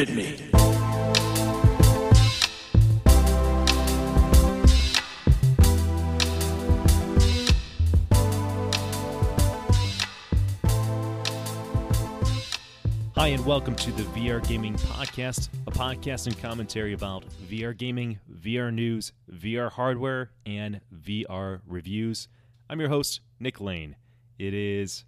Hit me. Hi, and welcome to the VR Gaming Podcast, a podcast and commentary about VR gaming, VR news, VR hardware, and VR reviews. I'm your host, Nick Lane. It is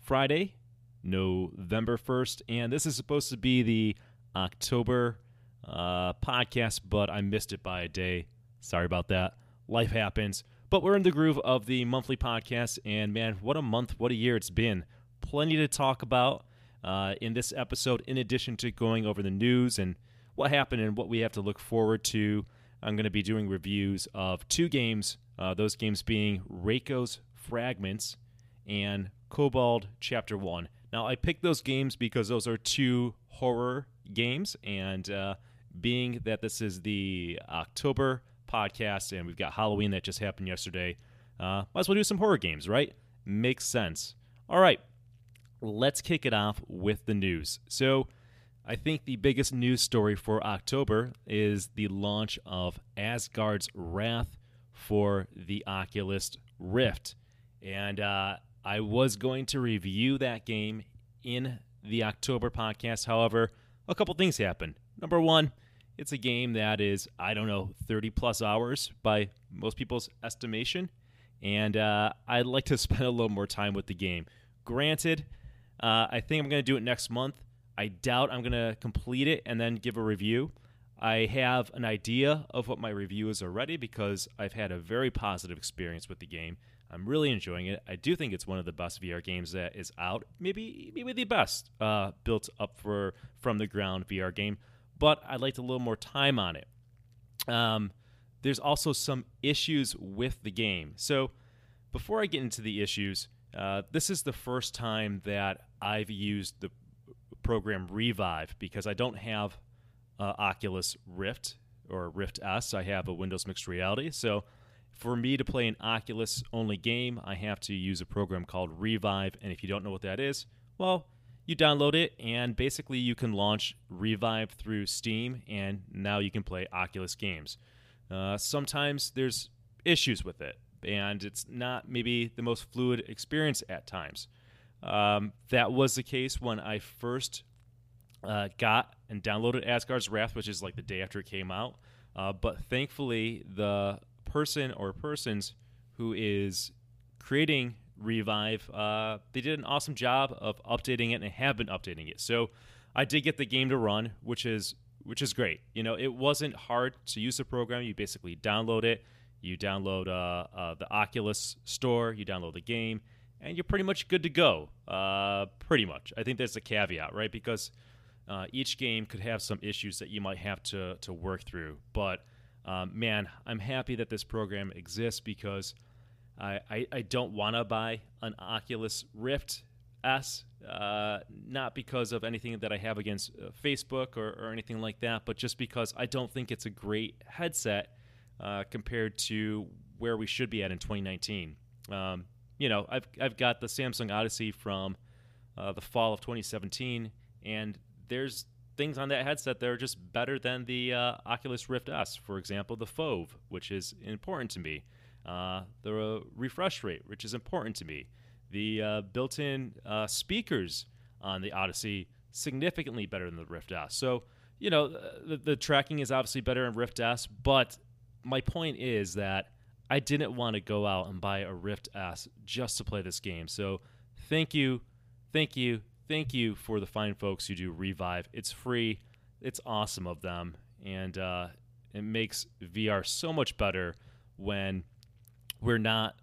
Friday, November 1st, and this is supposed to be the October uh, podcast, but I missed it by a day. Sorry about that. Life happens. But we're in the groove of the monthly podcast, and man, what a month, what a year it's been. Plenty to talk about uh, in this episode, in addition to going over the news and what happened and what we have to look forward to. I'm going to be doing reviews of two games, uh, those games being Reiko's Fragments and Kobold Chapter 1. Now, I picked those games because those are two horror games, and uh, being that this is the October podcast and we've got Halloween that just happened yesterday, uh, might as well do some horror games, right? Makes sense. All right, let's kick it off with the news. So, I think the biggest news story for October is the launch of Asgard's Wrath for the Oculus Rift. And uh, I was going to review that game in the October podcast. However, a couple things happen. Number one, it's a game that is, I don't know, 30 plus hours by most people's estimation. And uh, I'd like to spend a little more time with the game. Granted, uh, I think I'm going to do it next month. I doubt I'm going to complete it and then give a review. I have an idea of what my review is already because I've had a very positive experience with the game. I'm really enjoying it. I do think it's one of the best VR games that is out. Maybe maybe the best uh, built up for from the ground VR game. But I'd like a little more time on it. Um, there's also some issues with the game. So before I get into the issues, uh, this is the first time that I've used the program Revive because I don't have uh, Oculus Rift or Rift S. I have a Windows Mixed Reality. So for me to play an Oculus only game, I have to use a program called Revive. And if you don't know what that is, well, you download it and basically you can launch Revive through Steam and now you can play Oculus games. Uh, sometimes there's issues with it and it's not maybe the most fluid experience at times. Um, that was the case when I first uh, got and downloaded Asgard's Wrath, which is like the day after it came out. Uh, but thankfully, the person or persons who is creating Revive, uh, they did an awesome job of updating it and have been updating it. So I did get the game to run, which is which is great. You know, it wasn't hard to use the program. You basically download it, you download uh, uh, the Oculus store, you download the game, and you're pretty much good to go. Uh, pretty much. I think that's a caveat, right? Because uh, each game could have some issues that you might have to, to work through. But um, man, I'm happy that this program exists because I, I, I don't want to buy an Oculus Rift S, uh, not because of anything that I have against uh, Facebook or, or anything like that, but just because I don't think it's a great headset uh, compared to where we should be at in 2019. Um, you know, I've I've got the Samsung Odyssey from uh, the fall of 2017, and there's things on that headset that are just better than the uh, Oculus Rift S. For example, the FOV, which is important to me, uh, the refresh rate, which is important to me, the uh, built-in uh, speakers on the Odyssey significantly better than the Rift S. So you know, the, the tracking is obviously better in Rift S, but my point is that I didn't want to go out and buy a Rift S just to play this game. So thank you, thank you, thank you for the fine folks who do Revive. It's free, it's awesome of them, and uh, it makes VR so much better when we're not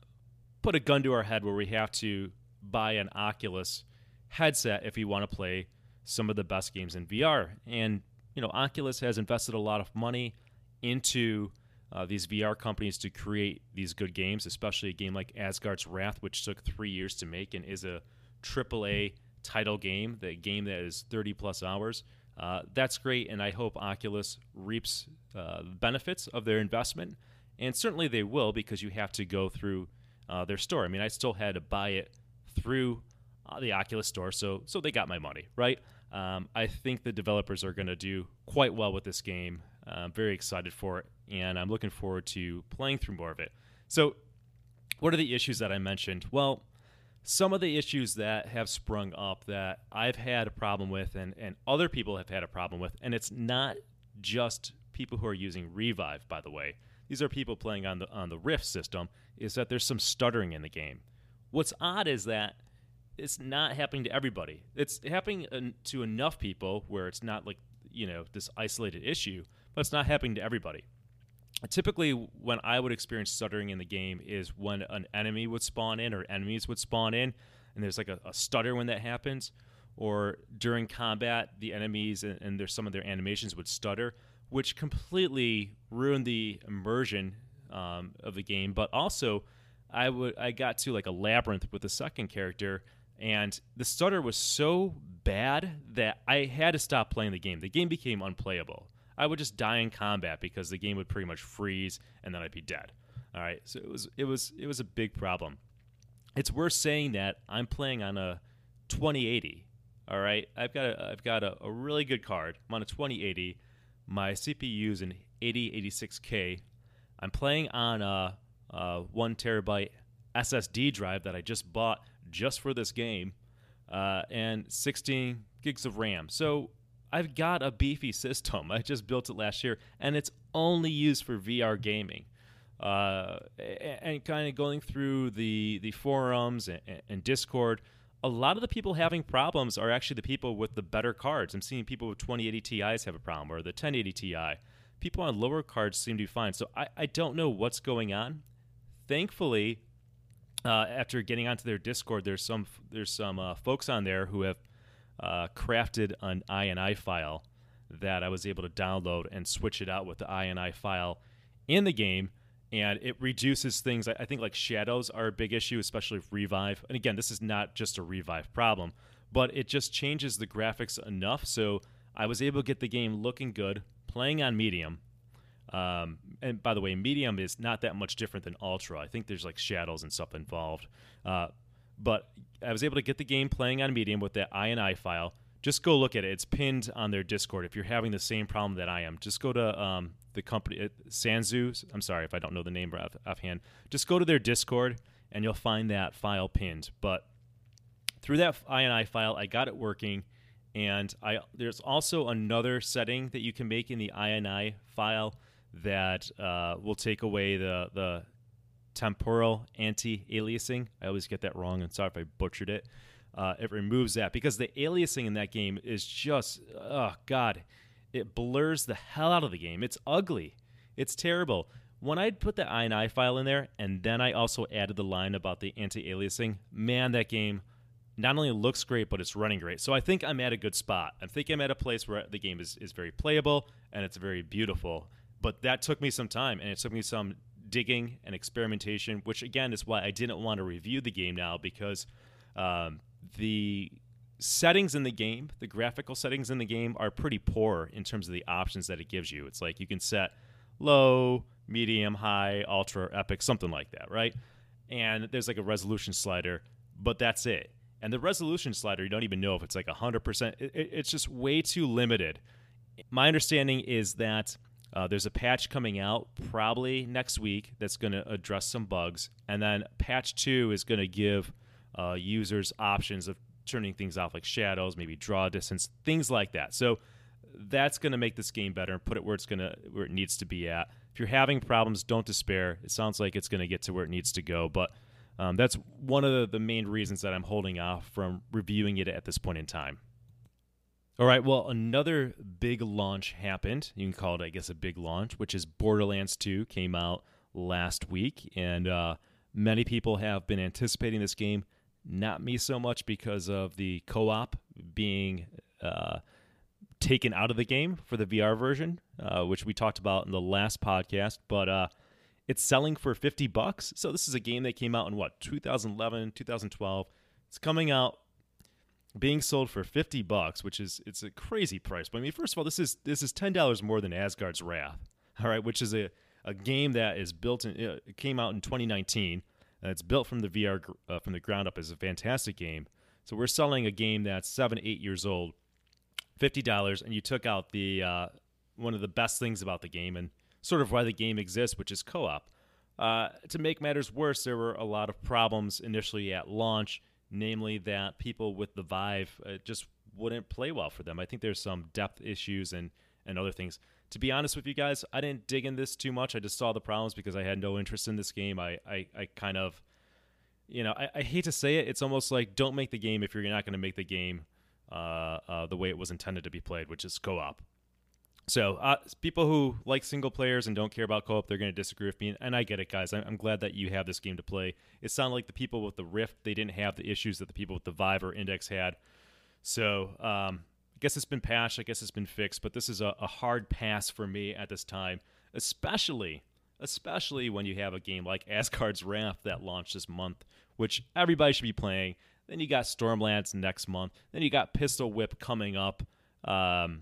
put a gun to our head where we have to buy an Oculus headset if we want to play some of the best games in VR. And you know, Oculus has invested a lot of money into uh, these VR companies to create these good games, especially a game like Asgard's Wrath, which took three years to make and is a AAA title game, the game that is 30 plus hours. Uh, that's great, and I hope Oculus reaps uh, benefits of their investment, and certainly they will because you have to go through uh, their store. I mean, I still had to buy it through uh, the Oculus store, so so they got my money, right? Um, I think the developers are going to do quite well with this game. I'm very excited for it, and I'm looking forward to playing through more of it. So, what are the issues that I mentioned? Well, some of the issues that have sprung up that I've had a problem with and, and other people have had a problem with, and it's not just people who are using Revive, by the way. These are people playing on the on the Rift system, is that there's some stuttering in the game. What's odd is that it's not happening to everybody. It's happening to enough people where it's not like, you know, this isolated issue, but it's not happening to everybody typically when I would experience stuttering in the game is when an enemy would spawn in or enemies would spawn in, and there's like a, a stutter when that happens, or during combat the enemies and, and there's some of their animations would stutter, which completely ruined the immersion um, of the game. But also, I would I got to like a labyrinth with the second character, and the stutter was so bad that I had to stop playing the game. The game became unplayable. I would just die in combat because the game would pretty much freeze and then I'd be dead. All right, so it was it was it was a big problem. It's worth saying that I'm playing on a 2080. All right, I've got a, I've got a, a really good card. I'm on a 2080. My CPU is an 8086K. I'm playing on a, a one terabyte SSD drive that I just bought just for this game, uh, and 16 gigs of RAM. So I've got a beefy system. I just built it last year, and it's only used for VR gaming. Uh, and kind of going through the the forums and, and, Discord, a lot of the people having problems are actually the people with the better cards. I'm seeing people with 2080 Ti's have a problem, or the 1080 Ti. People on lower cards seem to be fine. So I, I don't know what's going on. Thankfully, uh, after getting onto their Discord, there's some there's some uh, folks on there who have uh, crafted an INI file that I was able to download and switch it out with the INI file in the game. And it reduces things. I think like shadows are a big issue, especially Revive. And again, this is not just a Revive problem, but it just changes the graphics enough. So I was able to get the game looking good, playing on medium. Um, and by the way, medium is not that much different than ultra. I think there's like shadows and stuff involved. Uh, but I was able to get the game playing on Medium with that INI file. Just go look at it. It's pinned on their Discord. If you're having the same problem that I am, just go to um, the company uh, Sanzu. I'm sorry if I don't know the name off, offhand. Just go to their Discord and you'll find that file pinned. But through that INI file, I got it working. And I there's also another setting that you can make in the INI file that uh, will take away the the temporal anti-aliasing. I always get that wrong, and sorry if I butchered it. Uh, it removes that because the aliasing in that game is just oh god, it blurs the hell out of the game. It's ugly. It's terrible. When I put the INI file in there, and then I also added the line about the anti-aliasing, man, that game not only looks great, but it's running great. So I think I'm at a good spot. I think I'm at a place where the game is, is very playable and it's very beautiful. But that took me some time, and it took me some digging and experimentation, which again is why I didn't want to review the game now because um, the settings in the game, the graphical settings in the game, are pretty poor in terms of the options that it gives you. It's like you can set low, medium, high, ultra, epic, something like that, right? And there's like a resolution slider, but that's it. And the resolution slider, you don't even know if it's like 100%. It, it, it's just way too limited. My understanding is that uh, there's a patch coming out probably next week that's going to address some bugs, and then patch two is going to give uh, users options of turning things off like shadows, maybe draw distance, things like that. So that's going to make this game better and put it where it's going to where it needs to be at. If you're having problems, don't despair. It sounds like it's going to get to where it needs to go, but um, that's one of the, the main reasons that I'm holding off from reviewing it at this point in time. All right, well, another big launch happened. You can call it, I guess, a big launch, which is Borderlands 2 came out last week, and uh, many people have been anticipating this game. Not me so much because of the co op being uh, taken out of the game for the VR version, uh, which we talked about in the last podcast, but uh, it's selling for 50 bucks. So this is a game that came out in what, 2011, 2012. It's coming out being sold for 50 bucks, which is it's a crazy price. But I mean, first of all, this is this is $10 more than Asgard's Wrath, all right, which is a, a game that is built in it came out in 2019. And it's built from the VR uh, from the ground up as a fantastic game. So we're selling a game that's 7 8 years old fifty dollars, and you took out the uh, one of the best things about the game and sort of why the game exists, which is co-op. Uh, to make matters worse, there were a lot of problems initially at launch, namely that people with the Vive uh, just wouldn't play well for them. I think there's some depth issues and and other things. To be honest with you guys, I didn't dig in this too much. I just saw the problems because I had no interest in this game. I I, I kind of, you know, I, I hate to say it. It's almost like don't make the game if you're not going to make the game uh, uh, the way it was intended to be played, which is co-op. So uh, people who like single players and don't care about co-op, they're going to disagree with me, and I get it, guys. I'm glad that you have this game to play. It sounded like the people with the Rift they didn't have the issues that the people with the Vive or Index had. So um, I guess it's been patched. I guess it's been fixed. But this is a, a hard pass for me at this time, especially especially when you have a game like Asgard's Wrath that launched this month, which everybody should be playing. Then you got Stormlands next month. Then you got Pistol Whip coming up um,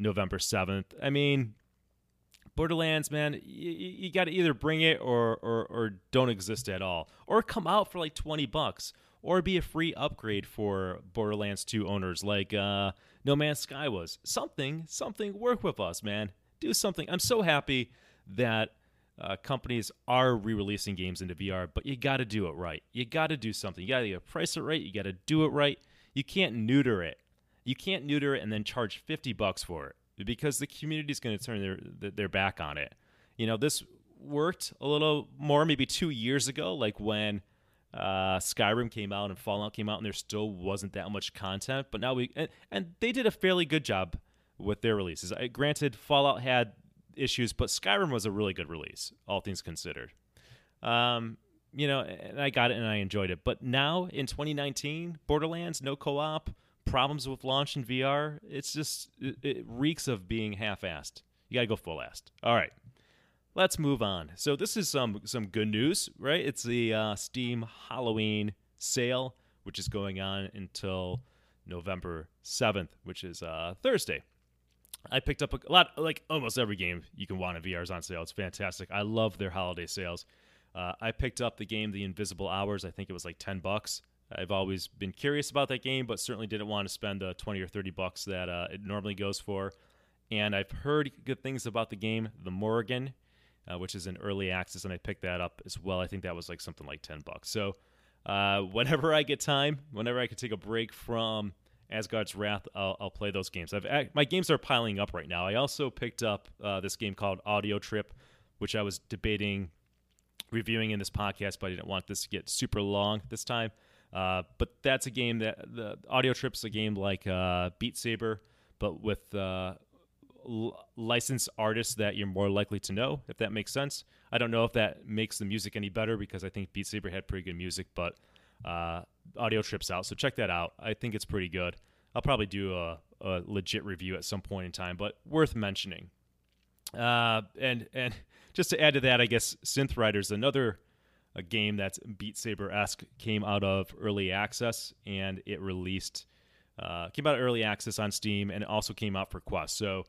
November 7th. I mean, Borderlands, man, you, you got to either bring it or, or, or don't exist at all, or come out for like 20 bucks, or be a free upgrade for Borderlands 2 owners like uh, No Man's Sky was. Something, something, work with us, man. Do something. I'm so happy that uh, companies are re-releasing games into VR, but you got to do it right. You got to do something. You got to price it right. You got to do it right. You can't neuter it. You can't neuter it and then charge 50 bucks for it because the community is going to turn their their back on it. You know, this worked a little more maybe 2 years ago like when uh, Skyrim came out and Fallout came out, and there still wasn't that much content. But now we and, and they did a fairly good job with their releases. I, granted, Fallout had issues, but Skyrim was a really good release, all things considered. Um, you know, and I got it and I enjoyed it. But now in 2019, Borderlands, no co-op, problems with launch in VR. It's just it, it reeks of being half-assed. You got to go full-assed. All right let's move on. So this is some some good news, right? It's the uh, Steam Halloween sale, which is going on until November seventh, which is uh, Thursday. I picked up a lot, like almost every game you can want in VR is on sale. It's fantastic. I love their holiday sales. Uh, I picked up the game The Invisible Hours. I think it was like ten bucks. I've always been curious about that game, but certainly didn't want to spend the twenty or thirty bucks that uh, it normally goes for. And I've heard good things about the game The Morrigan uh, which is an early access, and I picked that up as well. I think that was like something like ten bucks. So uh, whenever I get time, whenever I can take a break from Asgard's Wrath, I'll, I'll play those games. I've my games are piling up right now. I also picked up uh, this game called Audio Trip, which I was debating reviewing in this podcast, but I didn't want this to get super long this time. Uh, but that's a game that the Audio Trip's a game like uh, Beat Saber, but with uh, l- licensed artists that you're more likely to know, if that makes sense. I don't know if that makes the music any better because I think Beat Saber had pretty good music, but uh, audio trips out. So check that out. I think it's pretty good. I'll probably do a, a legit review at some point in time, but worth mentioning. Uh, and and just to add to that, I guess Synth Riders, another a game that's Beat Saber esque, came out of early access and it released uh, came out of early access on Steam and it also came out for Quest. So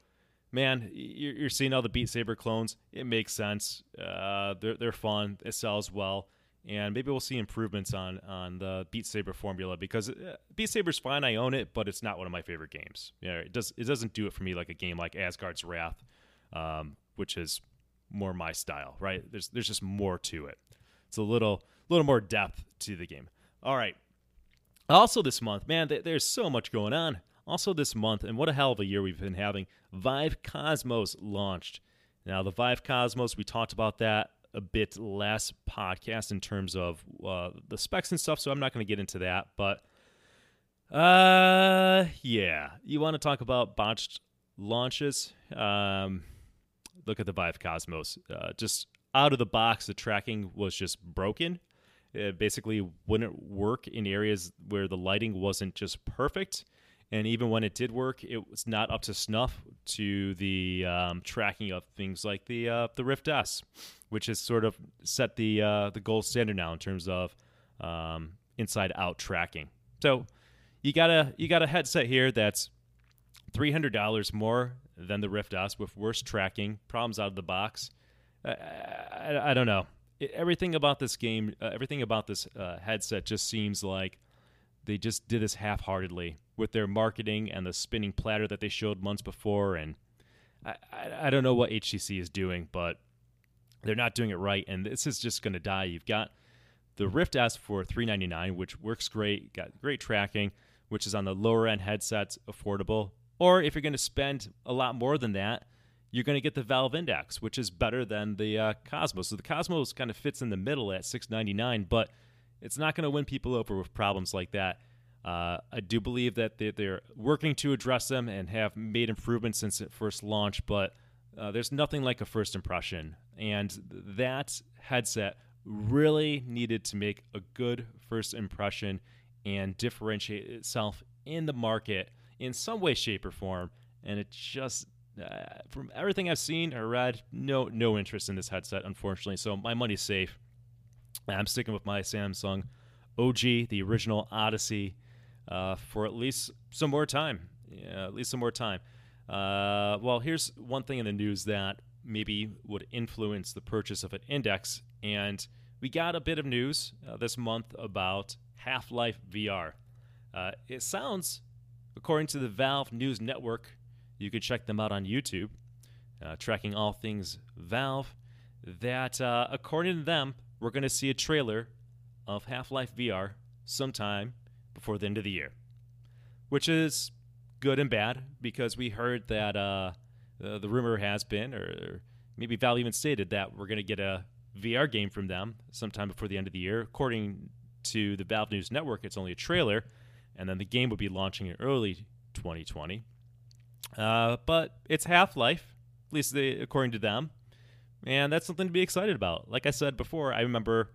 man, you're, seeing all the Beat Saber clones. It makes sense. Uh, they're they're fun. It sells well, and maybe we'll see improvements on on the Beat Saber formula because uh, Beat Saber's fine. I own it, but it's not one of my favorite games. Yeah, it does it doesn't do it for me like a game like Asgard's Wrath, um, which is more my style. Right? There's there's just more to it. It's a little little more depth to the game. All right. Also, this month, man, th- there's so much going on. Also, this month, and what a hell of a year we've been having, Vive Cosmos launched. Now, the Vive Cosmos, we talked about that a bit last podcast in terms of uh, the specs and stuff, so I'm not going to get into that. But uh, yeah, you want to talk about botched launches? Um, look at the Vive Cosmos. Uh, just out of the box, the tracking was just broken. It basically wouldn't work in areas where the lighting wasn't just perfect and even when it did work, it was not up to snuff to the um, tracking of things like the uh, the Rift S, which has sort of set the uh, the gold standard now in terms of um, inside out tracking. So you got a you got a headset here that's three hundred dollars more than the Rift S with worse tracking, problems out of the box. I, I, I don't know. everything about this game, uh, everything about this uh, headset just seems like they just did this half-heartedly with their marketing and the spinning platter that they showed months before. And I, I, I don't know what HTC is doing, but they're not doing it right. And this is just going to die. You've got the Rift S for 399 which works great, got great tracking, which is on the lower end headsets, affordable. Or if you're going to spend a lot more than that, you're going to get the Valve Index, which is better than the uh, Cosmos. So the Cosmos kind of fits in the middle at 699, but it's not going to win people over with problems like that. Uh, I do believe that they're working to address them and have made improvements since it first launched, but uh, there's nothing like a first impression. And that headset really needed to make a good first impression and differentiate itself in the market in some way, shape, or form. And it just, uh, from everything I've seen or read, no no interest in this headset, unfortunately. So my money's safe. I'm sticking with my Samsung OG, the original Odyssey, uh, for at least some more time. Yeah, at least some more time. Uh, well, here's one thing in the news that maybe would influence the purchase of an index. And we got a bit of news uh, this month about Half Life VR. Uh, it sounds, according to the Valve News Network, you could check them out on YouTube, uh, tracking all things Valve, that uh, according to them, we're going to see a trailer of Half Life VR sometime before the end of the year, which is good and bad because we heard that uh, uh, the rumor has been, or maybe Valve even stated that we're going to get a VR game from them sometime before the end of the year. According to the Valve News Network, it's only a trailer, and then the game would be launching in early 2020. Uh, but it's Half Life, at least they, according to them, and that's something to be excited about. Like I said before, I remember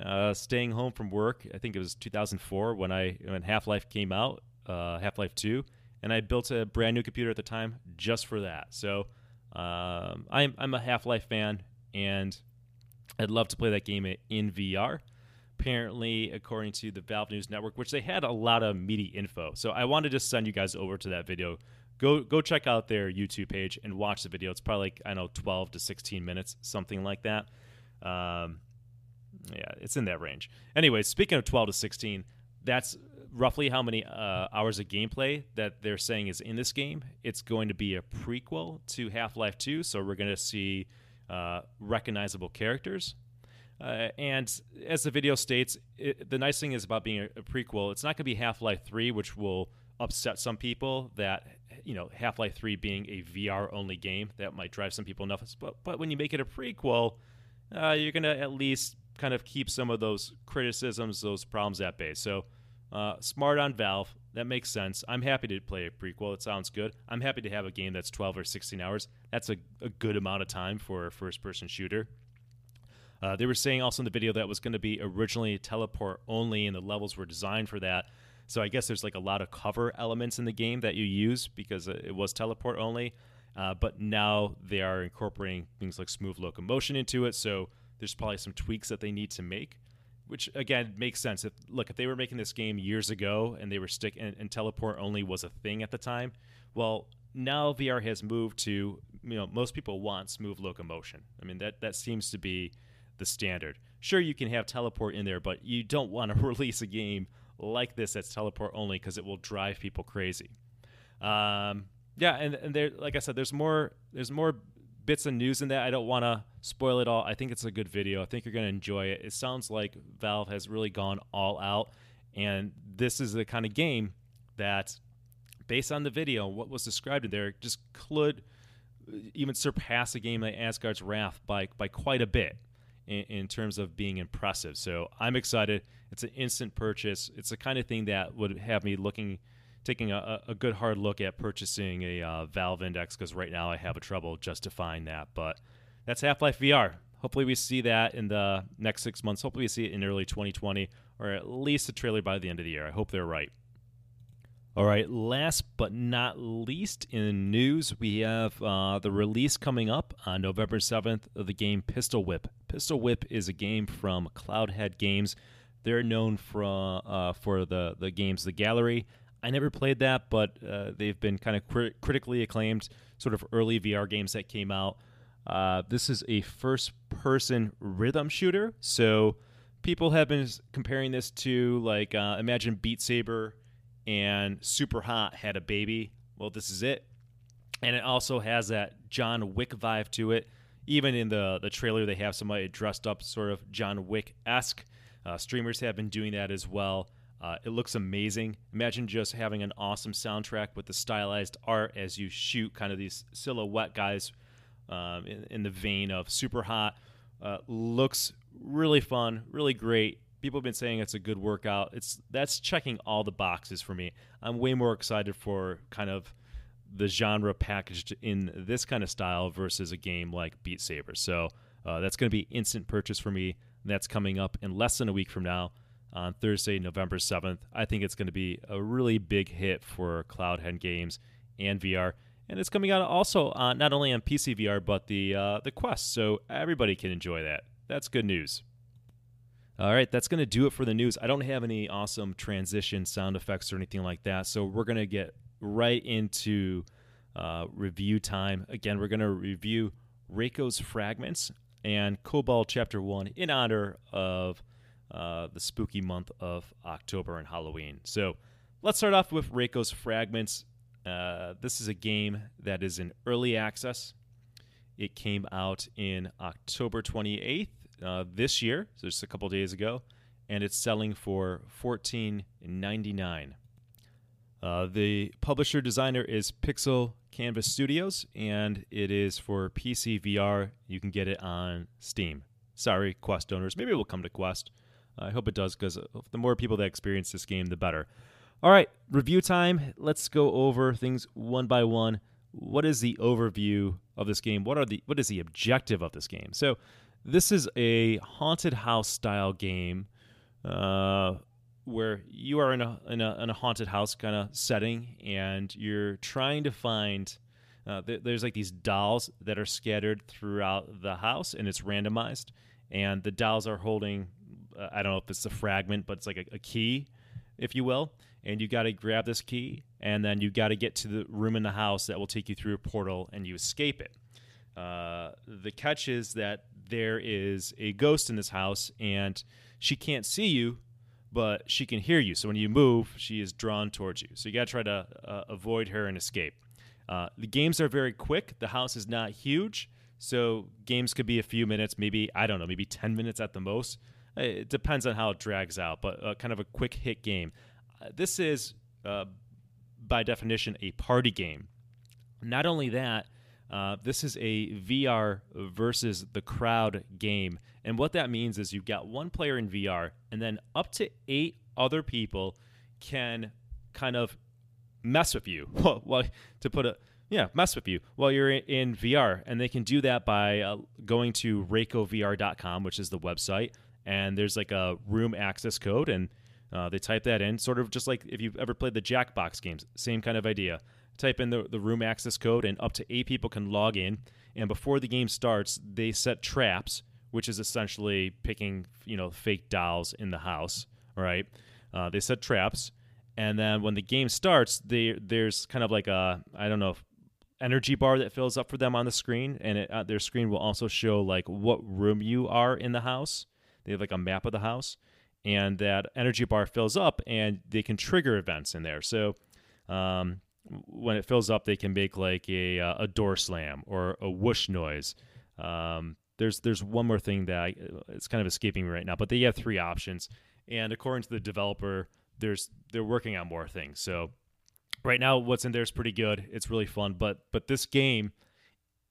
uh, staying home from work. I think it was 2004 when I when Half Life came out, uh, Half Life 2 and I built a brand new computer at the time just for that. So um, I'm I'm a Half Life fan, and I'd love to play that game in VR. Apparently, according to the Valve News Network, which they had a lot of meaty info, so I wanted to send you guys over to that video. Go go check out their YouTube page and watch the video. It's probably like I know 12 to 16 minutes, something like that. Um, yeah, it's in that range. Anyway, speaking of 12 to 16, that's roughly how many uh, hours of gameplay that they're saying is in this game. It's going to be a prequel to Half Life 2, so we're going to see uh, recognizable characters. Uh, and as the video states, it, the nice thing is about being a, a prequel, it's not going to be Half Life 3, which will upset some people that you know Half Life 3 being a VR only game that might drive some people nuts. But but when you make it a prequel, uh, you're going to at least kind of keep some of those criticisms, those problems at bay. So uh, smart on Valve. That makes sense. I'm happy to play a prequel. It sounds good. I'm happy to have a game that's 12 or 16 hours. That's a, a good amount of time for a first person shooter. Uh, they were saying also in the video that was going to be originally teleport only, and the levels were designed for that. So I guess there's like a lot of cover elements in the game that you use because it was teleport only. Uh, but now they are incorporating things like smooth locomotion into it. So there's probably some tweaks that they need to make which again makes sense. If look, if they were making this game years ago and they were stick and, and, teleport only was a thing at the time, well, now VR has moved to you know most people want smooth locomotion. I mean that that seems to be the standard. Sure, you can have teleport in there, but you don't want to release a game like this that's teleport only because it will drive people crazy. Um, yeah, and and there, like I said, there's more there's more bits of news in that. I don't want to spoil it all. I think it's a good video. I think you're going to enjoy it. It sounds like Valve has really gone all out, and this is the kind of game that, based on the video, what was described in there, just could even surpass a game like Asgard's Wrath by by quite a bit in, in terms of being impressive. So I'm excited. It's an instant purchase. It's the kind of thing that would have me looking taking a, a good hard look at purchasing a uh, Valve Index because right now I have a trouble justifying that. But that's Half Life VR. Hopefully, we see that in the next six months. Hopefully, we see it in early 2020 or at least a trailer by the end of the year. I hope they're right. All right, last but not least in news, we have uh, the release coming up on November 7th of the game Pistol Whip. Pistol Whip is a game from Cloudhead Games. They're known for, uh, for the, the games The Gallery, I never played that, but uh, they've been kind of crit- critically acclaimed, sort of early VR games that came out. Uh, this is a first person rhythm shooter. So people have been comparing this to, like, uh, imagine Beat Saber and Super Hot had a baby. Well, this is it. And it also has that John Wick vibe to it. Even in the, the trailer, they have somebody dressed up sort of John Wick esque. Uh, streamers have been doing that as well. Uh, it looks amazing. Imagine just having an awesome soundtrack with the stylized art as you shoot kind of these silhouette guys um, in, in, the vein of Super Hot. Uh, looks really fun, really great. People have been saying it's a good workout. It's that's checking all the boxes for me. I'm way more excited for kind of the genre packaged in this kind of style versus a game like Beat Saber. So uh, that's going to be instant purchase for me. That's coming up in less than a week from now on Thursday, November 7th. I think it's going to be a really big hit for Cloudhead Games and VR. And it's coming out also on, not only on PC VR, but the, uh, the Quest. So everybody can enjoy that. That's good news. All right, that's going to do it for the news. I don't have any awesome transition sound effects or anything like that. So we're going to get right into uh, review time. Again, we're going to review Reiko's Fragments and Kobold Chapter 1 in honor of uh, the spooky month of October and Halloween. So let's start off with Reiko's Fragments. Uh, this is a game that is in early access. It came out in October 28th uh, this year, so just a couple days ago, and it's selling for $14.99. Uh, the publisher designer is Pixel Canvas Studios, and it is for PC VR. You can get it on Steam. Sorry, Quest owners. Maybe it will come to Quest. I hope it does because the more people that experience this game, the better. All right, review time. Let's go over things one by one. What is the overview of this game? What are the what is the objective of this game? So, this is a haunted house style game uh, where you are in a in a, in a haunted house kind of setting, and you're trying to find. Uh, th- there's like these dolls that are scattered throughout the house, and it's randomized. And the dolls are holding uh, I don't know if it's a fragment, but it's like a, a key, if you will. And you got to grab this key, and then you got to get to the room in the house that will take you through a portal, and you escape it. Uh, the catch is that there is a ghost in this house, and she can't see you, but she can hear you. So when you move, she is drawn towards you. So you got to try to uh, avoid her and escape. Uh, the games are very quick. The house is not huge, so games could be a few minutes, maybe I don't know, maybe ten minutes at the most. It depends on how it drags out, but uh, kind of a quick hit game. Uh, this is, uh, by definition, a party game. Not only that, uh, this is a VR versus the crowd game. And what that means is you've got one player in VR, and then up to eight other people can kind of mess with you. well, to put it, yeah, mess with you while you're in VR. And they can do that by uh, going to ReikoVR.com, which is the website and there's like a room access code, and uh, they type that in, sort of just like if you've ever played the Jackbox games, same kind of idea. Type in the, the room access code, and up to eight people can log in. And before the game starts, they set traps, which is essentially picking you know fake dolls in the house. Right? Uh, they set traps, and then when the game starts, they, there's kind of like a I don't know energy bar that fills up for them on the screen, and it, uh, their screen will also show like what room you are in the house. They have like a map of the house, and that energy bar fills up, and they can trigger events in there. So um, when it fills up, they can make like a uh, a door slam or a whoosh noise. Um, there's there's one more thing that I, it's kind of escaping me right now, but they have three options, and according to the developer, there's they're working on more things. So right now, what's in there is pretty good. It's really fun, but but this game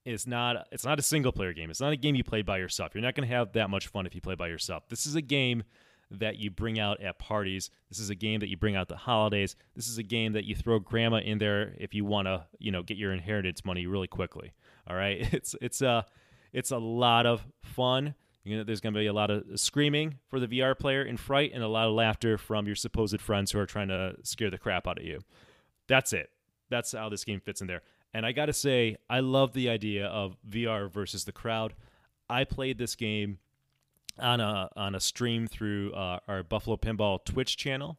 is not it's not a single player game. It's not a game you play by yourself. You're not going to have that much fun if you play by yourself. This is a game that you bring out at parties. This is a game that you bring out the holidays. This is a game that you throw grandma in there if you want to, you know, get your inheritance money really quickly. All right? It's it's a it's a lot of fun. You know, there's going to be a lot of screaming for the VR player in fright and a lot of laughter from your supposed friends who are trying to scare the crap out of you. That's it. That's how this game fits in there. And I got to say, I love the idea of VR versus the crowd. I played this game on a on a stream through uh, our Buffalo Pinball Twitch channel,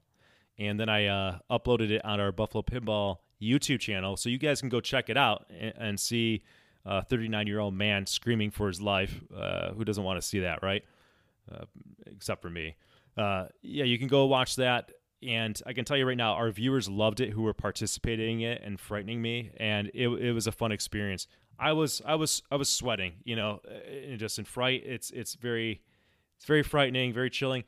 and then I uh, uploaded it on our Buffalo Pinball YouTube channel, so you guys can go check it out and, and see a 39 year old man screaming for his life. Uh, who doesn't want to see that, right? Uh, except for me. Uh, yeah, you can go watch that and I can tell you right now, our viewers loved it who were participating in it and frightening me, and it, it was a fun experience. I was I was I was sweating, you know, uh, just in fright. It's it's very it's very frightening, very chilling.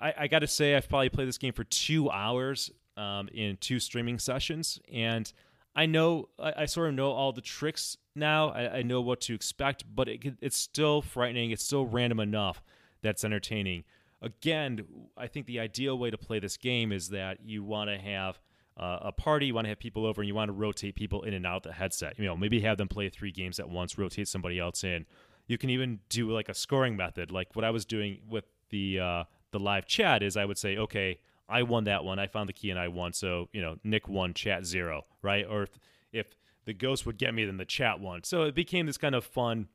I, I got to say, I've probably played this game for two hours um, in two streaming sessions, and I know I, I, sort of know all the tricks now. I, I know what to expect, but it, it's still frightening. It's still random enough that's entertaining. Again, I think the ideal way to play this game is that you want to have uh, a party, you want to have people over, and you want to rotate people in and out the headset. You know, maybe have them play three games at once, rotate somebody else in. You can even do like a scoring method, like what I was doing with the uh, the live chat. Is I would say, okay, I won that one. I found the key and I won. So you know, Nick won, chat zero, right? Or if, if the ghost would get me, then the chat won. So it became this kind of fun,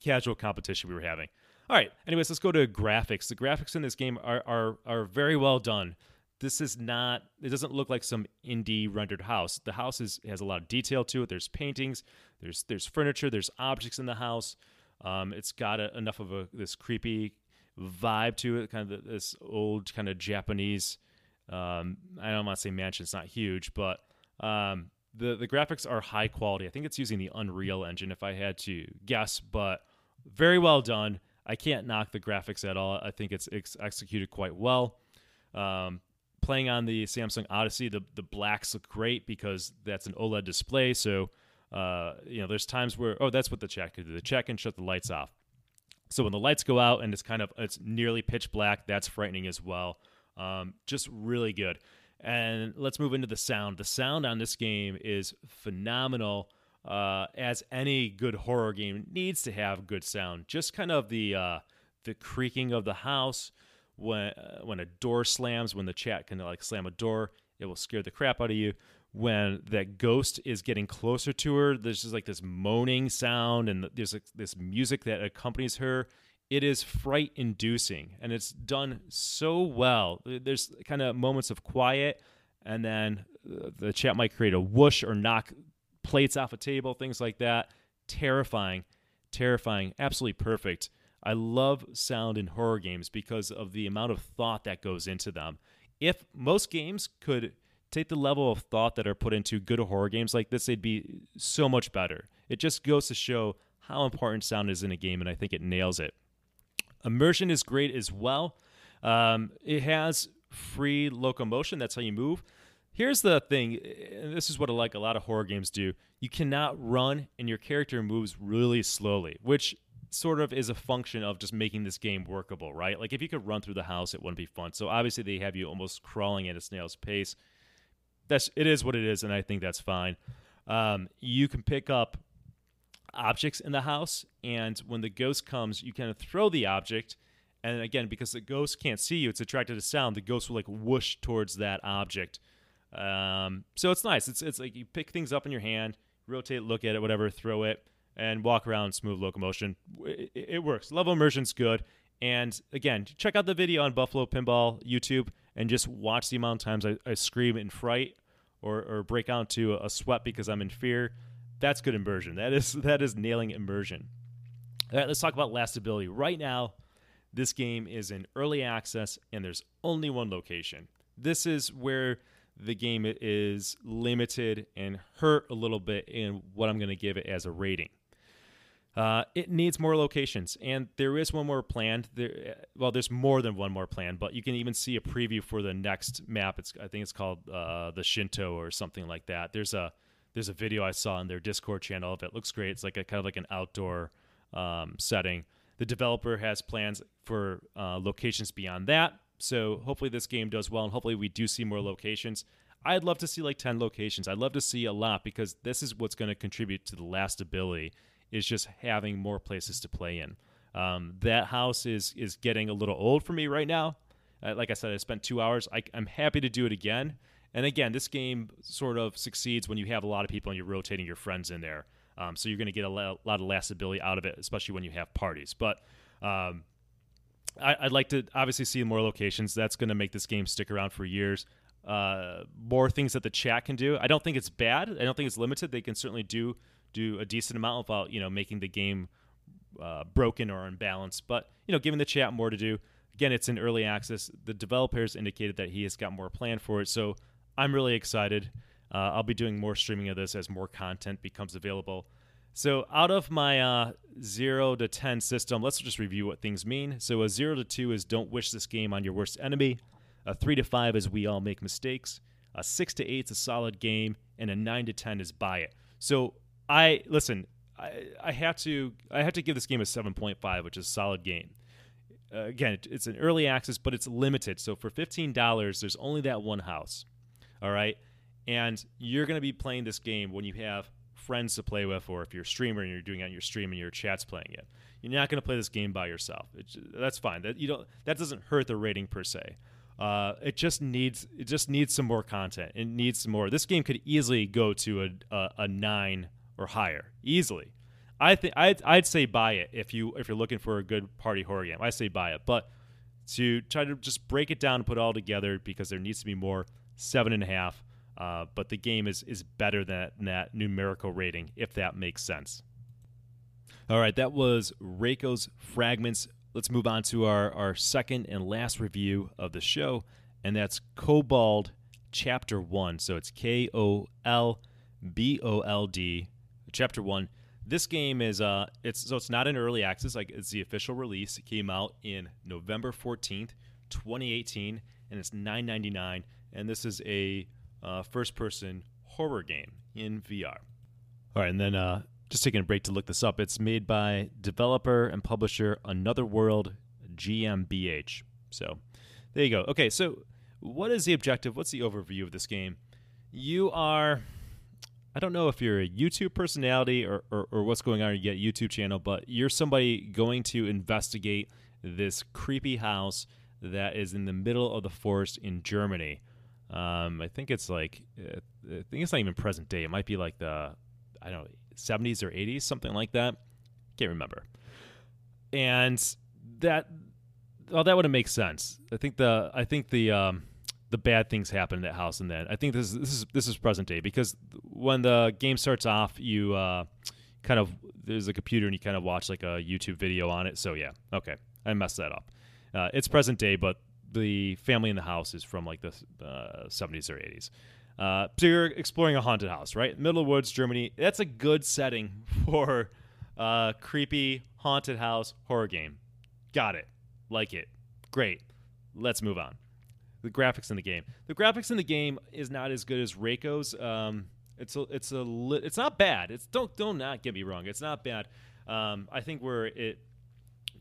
casual competition we were having. All right. Anyways, let's go to graphics. The graphics in this game are are are very well done. This is not. It doesn't look like some indie rendered house. The house is has a lot of detail to it. There's paintings. There's there's furniture. There's objects in the house. Um, it's got a, enough of a this creepy vibe to it, kind of this old kind of Japanese. Um, I don't want to say mansion; it's not huge, but um, the the graphics are high quality. I think it's using the Unreal Engine, if I had to guess, but very well done. I can't knock the graphics at all. I think it's, it's executed quite well. Um, playing on the Samsung Odyssey, the the blacks look great because that's an OLED display. So uh, you know, there's times where oh, that's what the chat could do. The chat can shut the lights off. So when the lights go out and it's kind of it's nearly pitch black, that's frightening as well. Um, just really good. And let's move into the sound. The sound on this game is phenomenal. Uh, as any good horror game needs to have good sound. Just kind of the uh, the creaking of the house when uh, when a door slams, when the chat can like slam a door, it will scare the crap out of you. When that ghost is getting closer to her, there's just like this moaning sound, and there's like this music that accompanies her. It is fright inducing, and it's done so well. There's kind of moments of quiet, and then uh, the chat might create a whoosh or knock plates off a table, things like that. Terrifying, terrifying, absolutely perfect. I love sound in horror games because of the amount of thought that goes into them. If most games could take the level of thought that are put into good horror games like this, they'd be so much better. It just goes to show how important sound is in a game, and I think it nails it. Immersion is great as well. Um, it has free locomotion, that's how you move. Here's the thing, and this is what I like a lot of horror games do. You cannot run, and your character moves really slowly, which sort of is a function of just making this game workable, right? Like if you could run through the house, it wouldn't be fun. So obviously they have you almost crawling at a snail's pace. That's it is what it is, and I think that's fine. Um, you can pick up objects in the house, and when the ghost comes, you kind of throw the object. And again, because the ghost can't see you, it's attracted to sound. The ghost will like whoosh towards that object um, so it's nice. It's it's like you pick things up in your hand, rotate, look at it, whatever, throw it, and walk around smooth locomotion. It, it works. Level immersion's good. And again, check out the video on Buffalo Pinball YouTube and just watch the amount of times I, I scream in fright or, or break out to a sweat because I'm in fear. That's good immersion. That is that is nailing immersion. All right, let's talk about lastability. Right now, this game is in early access and there's only one location. This is where the game is limited and hurt a little bit in what I'm going to give it as a rating. Uh, it needs more locations, and there is one more planned. There, well, there's more than one more planned, but you can even see a preview for the next map. It's I think it's called uh, the Shinto or something like that. There's a there's a video I saw on their Discord channel of it. Looks great. It's like a kind of like an outdoor um, setting. The developer has plans for uh, locations beyond that. So hopefully this game does well, and hopefully we do see more locations. I'd love to see like 10 locations. I'd love to see a lot because this is what's going to contribute to the last ability is just having more places to play in. Um, that house is is getting a little old for me right now. Uh, like I said, I spent two hours. I, I'm happy to do it again. And again, this game sort of succeeds when you have a lot of people and you're rotating your friends in there. Um, so you're going to get a lot of lastability out of it, especially when you have parties. But um, I, would like to obviously see more locations. That's going to make this game stick around for years. Uh, more things that the chat can do. I don't think it's bad. I don't think it's limited. They can certainly do do a decent amount without you know making the game uh, broken or unbalanced. But you know, giving the chat more to do. again, it's in early access. The developers indicated that he has got more planned for it, so I'm really excited. Uh, I'll be doing more streaming of this as more content becomes available. So, out of my uh, 0 to 10 system, let's just review what things mean. So, a 0 to 2 is don't wish this game on your worst enemy. A 3 to 5 is we all make mistakes. A 6 to 8 is a solid game. And a 9 to 10 is buy it. So, I listen, I, I have to I have to give this game a 7.5, which is a solid game. Uh, again, it's an early access, but it's limited. So, for $15, there's only that one house. All right. And you're going to be playing this game when you have friends to play with, or if you're a streamer and you're doing it on your stream and your chat's playing it. You're not going to play this game by yourself. That's fine. That you don't. That doesn't hurt the rating per se. Uh, it just needs it just needs some more content. It needs some more. This game could easily go to a a, a nine or higher easily. I think I'd, I'd say buy it if you if you're looking for a good party horror game. I say buy it, but to try to just break it down and put it all together because there needs to be more. Seven and a half. Uh, but the game is is better than, than that numerical rating, if that makes sense. All right, that was Reiko's Fragments. Let's move on to our, our second and last review of the show, and that's Kobold Chapter 1. So it's K O L B O L D, Chapter 1. This game is uh it's so it's not an early access, like it's the official release. It came out in November 14th, 2018, and it's 9.99 and this is a uh, first person horror game in VR. All right, and then uh, just taking a break to look this up. It's made by developer and publisher Another World GmbH. So there you go. Okay, so what is the objective? What's the overview of this game? You are, I don't know if you're a YouTube personality or, or, or what's going on your YouTube channel, but you're somebody going to investigate this creepy house that is in the middle of the forest in Germany. Um, I think it's like uh, I think it's not even present day. It might be like the I don't know 70s or 80s, something like that. Can't remember. And that well, that would make sense. I think the I think the um, the bad things happen in that house, and then I think this is this is this is present day because when the game starts off, you uh, kind of there's a computer and you kind of watch like a YouTube video on it. So yeah, okay, I messed that up. Uh, it's present day, but the family in the house is from like the uh, 70s or 80s. Uh, so you're exploring a haunted house, right? Middle of woods, Germany. That's a good setting for a creepy haunted house horror game. Got it. Like it. Great. Let's move on. The graphics in the game. The graphics in the game is not as good as Reiko's. Um, it's a, it's a, li- it's not bad. It's don't don't not get me wrong. It's not bad. Um, I think where it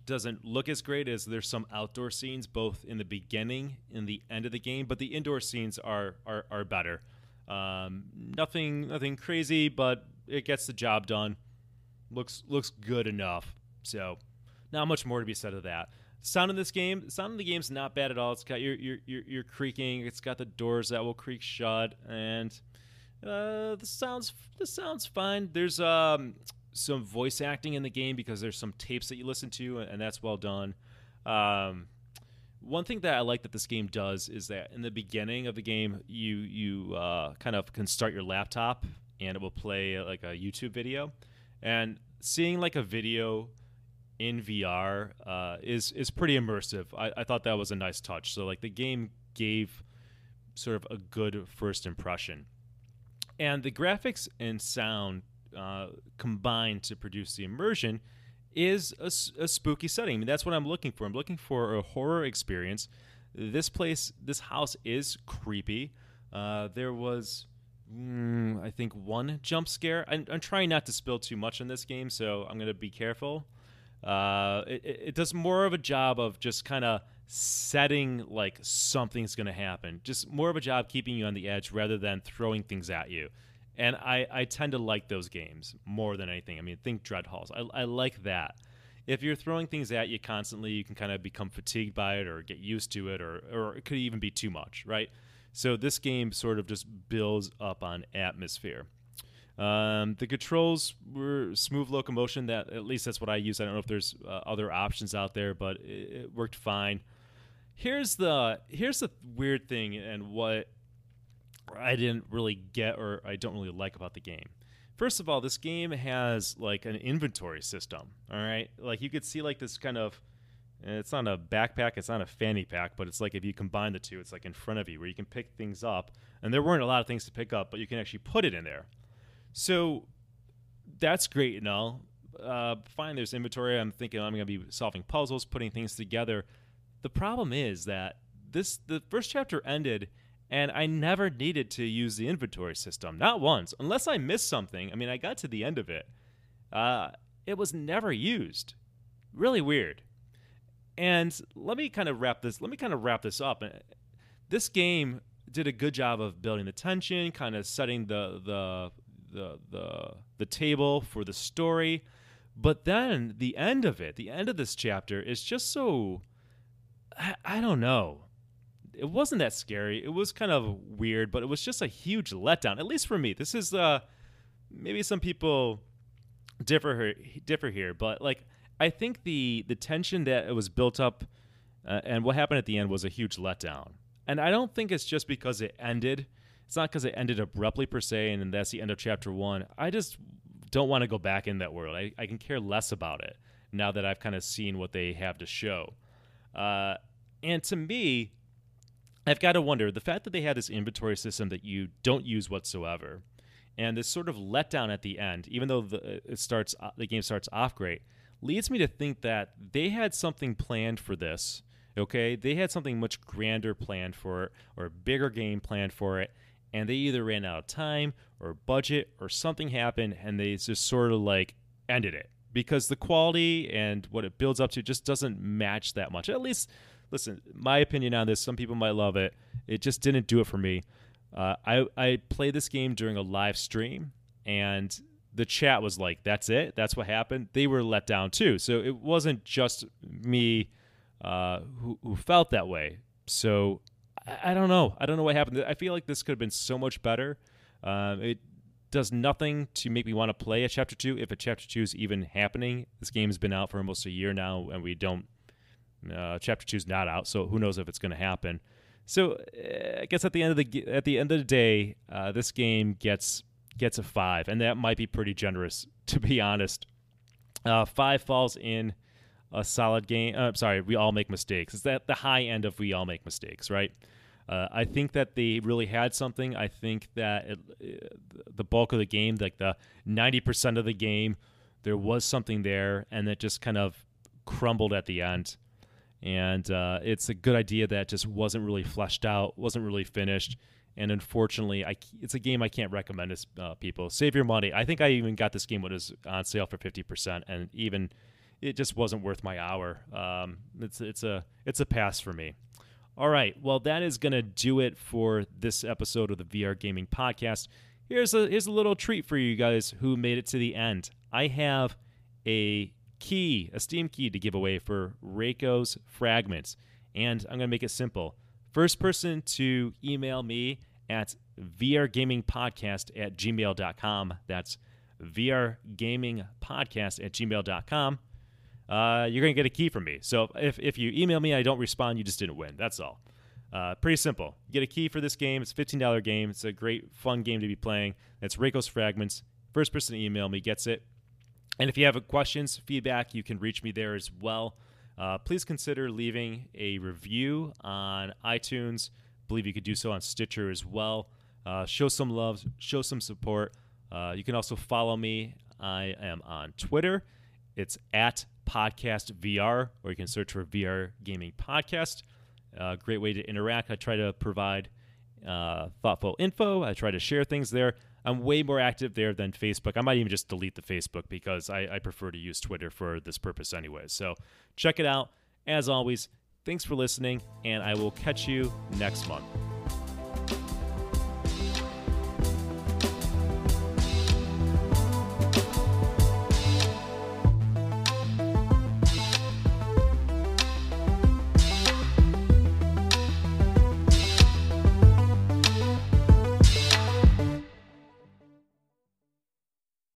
doesn't look as great as there's some outdoor scenes both in the beginning and the end of the game, but the indoor scenes are are, are better. Um, nothing nothing crazy, but it gets the job done. Looks looks good enough. So not much more to be said of that. Sound in this game, sound in the game's not bad at all. It's got your your your, your creaking. It's got the doors that will creak shut, and uh, the sounds the sounds fine. There's um some voice acting in the game because there's some tapes that you listen to, and that's well done. Um, one thing that I like that this game does is that in the beginning of the game, you you uh, kind of can start your laptop and it will play like a YouTube video, and seeing like a video in VR uh, is is pretty immersive. I, I thought that was a nice touch. So like the game gave sort of a good first impression, and the graphics and sound uh, combined to produce the immersion is a, a, spooky setting. I mean, that's what I'm looking for. I'm looking for a horror experience. This place, this house is creepy. Uh, there was, mm, I think, one jump scare. I'm, I'm, trying not to spill too much in this game, so I'm going to be careful. Uh, it, it, does more of a job of just kind of setting like something's going to happen. Just more of a job keeping you on the edge rather than throwing things at you and I, I tend to like those games more than anything. I mean, think Dread Halls. I, I like that. If you're throwing things at you constantly, you can kind of become fatigued by it or get used to it, or, or it could even be too much, right? So this game sort of just builds up on atmosphere. Um, the controls were smooth locomotion. That at least that's what I use. I don't know if there's uh, other options out there, but it, it worked fine. Here's the here's the weird thing, and what I didn't really get or I don't really like about the game. First of all, this game has like an inventory system. All right, like you could see like this kind of it's not a backpack, it's not a fanny pack, but it's like if you combine the two, it's like in front of you where you can pick things up. And there weren't a lot of things to pick up, but you can actually put it in there. So that's great and all. Uh, fine, there's inventory. I'm thinking I'm going to be solving puzzles, putting things together. The problem is that this the first chapter ended and I never needed to use the inventory system, not once, unless I missed something. I mean, I got to the end of it. Uh, it was never used. Really weird. And let me kind of wrap this. Let me kind of wrap this up. This game did a good job of building the tension, kind of setting the the the the, the table for the story. But then the end of it, the end of this chapter, is just so. I, I don't know. It wasn't that scary. It was kind of weird, but it was just a huge letdown. At least for me. This is uh, maybe some people differ differ here, but like I think the the tension that was built up uh, and what happened at the end was a huge letdown. And I don't think it's just because it ended. It's not because it ended abruptly per se, and that's the end of chapter one. I just don't want to go back in that world. I, I can care less about it now that I've kind of seen what they have to show. Uh, and to me, I've got to wonder the fact that they had this inventory system that you don't use whatsoever and this sort of letdown at the end, even though the it starts uh, the game starts off great, leads me to think that they had something planned for this. Okay, they had something much grander planned for it, or a bigger game planned for it, and they either ran out of time or budget or something happened, and they just sort of like ended it because the quality and what it builds up to just doesn't match that much. At least, listen, my opinion on this. Some people might love it. It just didn't do it for me. Uh, I I played this game during a live stream, and the chat was like, "That's it. That's what happened." They were let down too. So it wasn't just me uh, who, who felt that way. So I, I, don't know. I don't know what happened. I feel like this could have been so much better. Um, it does nothing to make me want to play a chapter two if a chapter two is even happening. This game has been out for almost a year now, and we don't. Uh, chapter two is not out, so who knows if it's going to happen. So uh, I guess at the end of the at the end of the day, uh, this game gets gets a five, and that might be pretty generous to be honest. Uh, five falls in a solid game. Uh, sorry, we all make mistakes. It's that the high end of we all make mistakes, right? Uh, I think that they really had something. I think that it, the bulk of the game, like the ninety percent of the game, there was something there, and it just kind of crumbled at the end and uh, it's a good idea that just wasn't really fleshed out, wasn't really finished, and unfortunately, I, it's a game I can't recommend to uh, people. Save your money. I think I even got this game when it was on sale for fifty percent, and even it just wasn't worth my hour. Um, it's it's a it's a pass for me. All right, well that is gonna do it for this episode of the VR Gaming Podcast. Here's a here's a little treat for you guys who made it to the end. I have a key, a Steam key to give away for Reiko's Fragments. And I'm going to make it simple. First person to email me at vrgamingpodcast at gmail.com. That's vrgamingpodcast at gmail.com. Uh, you're going to get a key from me. So if, if you email me I don't respond, you just didn't win. That's all. Uh, pretty simple. You get a key for this game. It's a $15 game. It's a great, fun game to be playing. It's Reiko's Fragments. First person to email me gets it. And if you have questions, feedback, you can reach me there as well. Uh, please consider leaving a review on iTunes. I believe you could do so on Stitcher as well. Uh, show some love, show some support. Uh, you can also follow me. I am on Twitter. It's at Podcast VR, or you can search for VR Gaming Podcast. Uh, great way to interact. I try to provide uh, thoughtful info. I try to share things there. I'm way more active there than Facebook. I might even just delete the Facebook because I, I prefer to use Twitter for this purpose anyway. So check it out. As always, thanks for listening, and I will catch you next month.